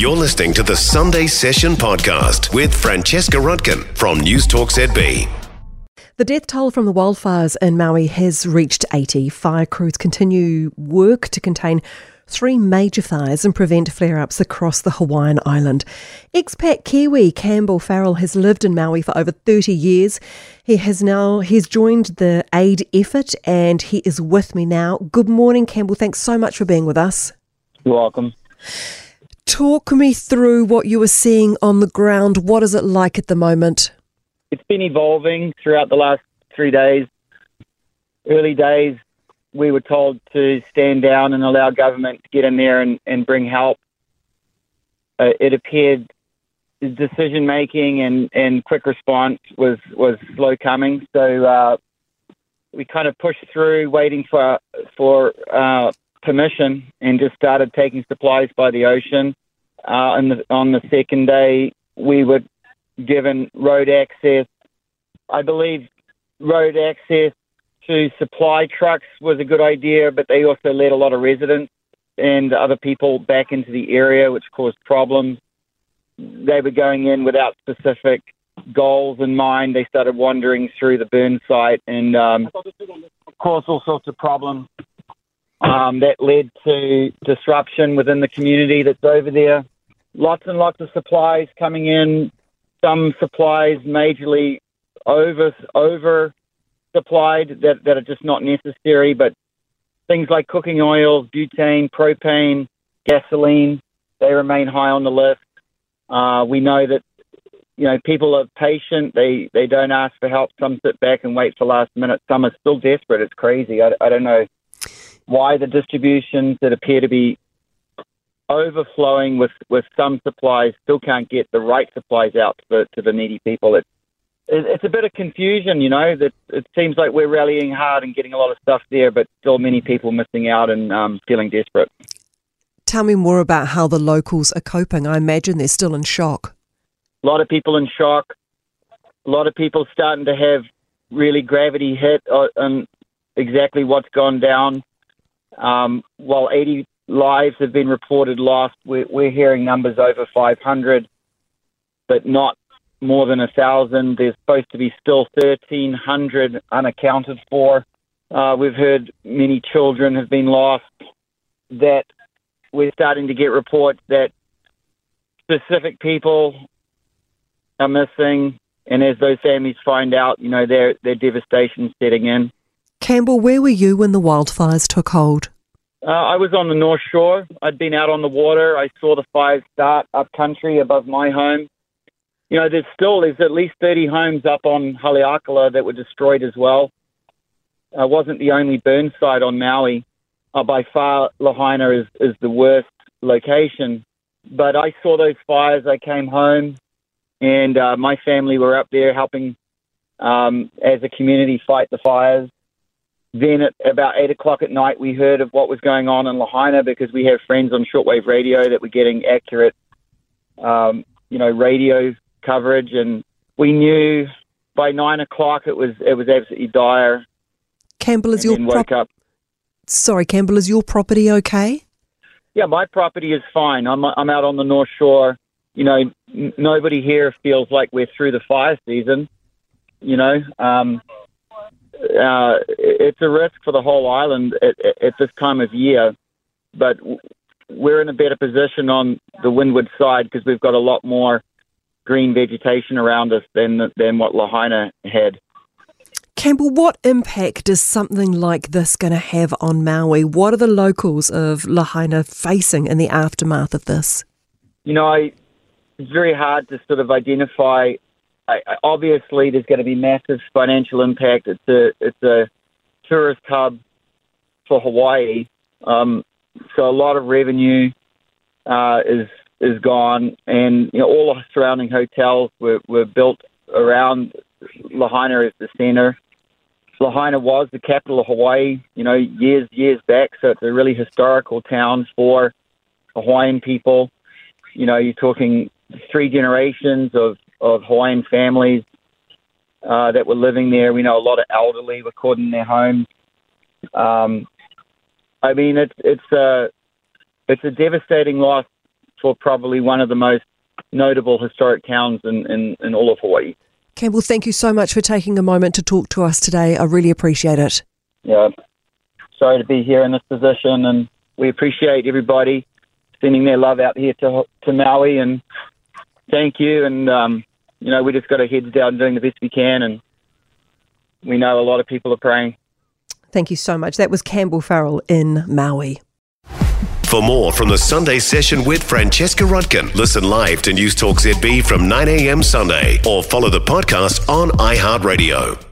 You're listening to the Sunday Session podcast with Francesca Rudkin from News Talk ZB. The death toll from the wildfires in Maui has reached 80. Fire crews continue work to contain three major fires and prevent flare ups across the Hawaiian island. Expat Kiwi Campbell Farrell has lived in Maui for over 30 years. He has now he's joined the aid effort and he is with me now. Good morning, Campbell. Thanks so much for being with us. You're welcome. Talk me through what you are seeing on the ground. What is it like at the moment? It's been evolving throughout the last three days. Early days, we were told to stand down and allow government to get in there and, and bring help. Uh, it appeared decision making and, and quick response was, was slow coming. So uh, we kind of pushed through, waiting for for uh, permission, and just started taking supplies by the ocean. Uh, the, on the second day, we were given road access. I believe road access to supply trucks was a good idea, but they also let a lot of residents and other people back into the area, which caused problems. They were going in without specific goals in mind. They started wandering through the burn site and um, caused all sorts of problems. Um, that led to disruption within the community that's over there. Lots and lots of supplies coming in. Some supplies majorly over over supplied that, that are just not necessary, but things like cooking oils, butane, propane, gasoline, they remain high on the list. Uh, we know that you know people are patient; they they don't ask for help. Some sit back and wait for last minute. Some are still desperate. It's crazy. I, I don't know why the distributions that appear to be overflowing with with some supplies still can't get the right supplies out to the to the needy people. It's it's a bit of confusion, you know. That it seems like we're rallying hard and getting a lot of stuff there, but still many people missing out and um, feeling desperate. Tell me more about how the locals are coping. I imagine they're still in shock. A lot of people in shock. A lot of people starting to have really gravity hit on exactly what's gone down. Um, while 80 lives have been reported lost, we're, we're hearing numbers over 500, but not more than a thousand. There's supposed to be still 1,300 unaccounted for. Uh, we've heard many children have been lost. That we're starting to get reports that specific people are missing, and as those families find out, you know, their their devastation setting in. Campbell, where were you when the wildfires took hold? Uh, I was on the North Shore. I'd been out on the water. I saw the fires start up country above my home you know, there's still there's at least 30 homes up on Haleakala that were destroyed as well. Uh, wasn't the only burn site on Maui. Uh, by far, Lahaina is, is the worst location. But I saw those fires. I came home, and uh, my family were up there helping um, as a community fight the fires. Then at about eight o'clock at night, we heard of what was going on in Lahaina because we have friends on shortwave radio that were getting accurate, um, you know, radio coverage, and we knew by nine o'clock it was it was absolutely dire. Campbell, is your prop- up. Sorry, Campbell, is your property okay? Yeah, my property is fine. I'm I'm out on the North Shore. You know, n- nobody here feels like we're through the fire season. You know, um, uh, it's a risk for the whole island at, at this time of year, but we're in a better position on the windward side because we've got a lot more green vegetation around us than than what Lahaina had. Campbell, what impact is something like this going to have on Maui? What are the locals of Lahaina facing in the aftermath of this? You know, I, it's very hard to sort of identify. I, obviously, there's going to be massive financial impact. It's a it's a tourist hub for Hawaii, um, so a lot of revenue uh, is is gone, and you know all the surrounding hotels were, were built around Lahaina as the center. Lahaina was the capital of Hawaii, you know, years years back, so it's a really historical town for Hawaiian people. You know, you're talking three generations of of Hawaiian families uh, that were living there. We know a lot of elderly were caught in their homes. Um, I mean, it's it's a it's a devastating loss for probably one of the most notable historic towns in, in, in all of Hawaii. Campbell, thank you so much for taking a moment to talk to us today. I really appreciate it. Yeah, sorry to be here in this position, and we appreciate everybody sending their love out here to to Maui, and thank you. And um, you know, we just got our heads down doing the best we can, and we know a lot of people are praying. Thank you so much. That was Campbell Farrell in Maui. For more from the Sunday session with Francesca Rudkin, listen live to News Talk ZB from 9 a.m. Sunday or follow the podcast on iHeartRadio.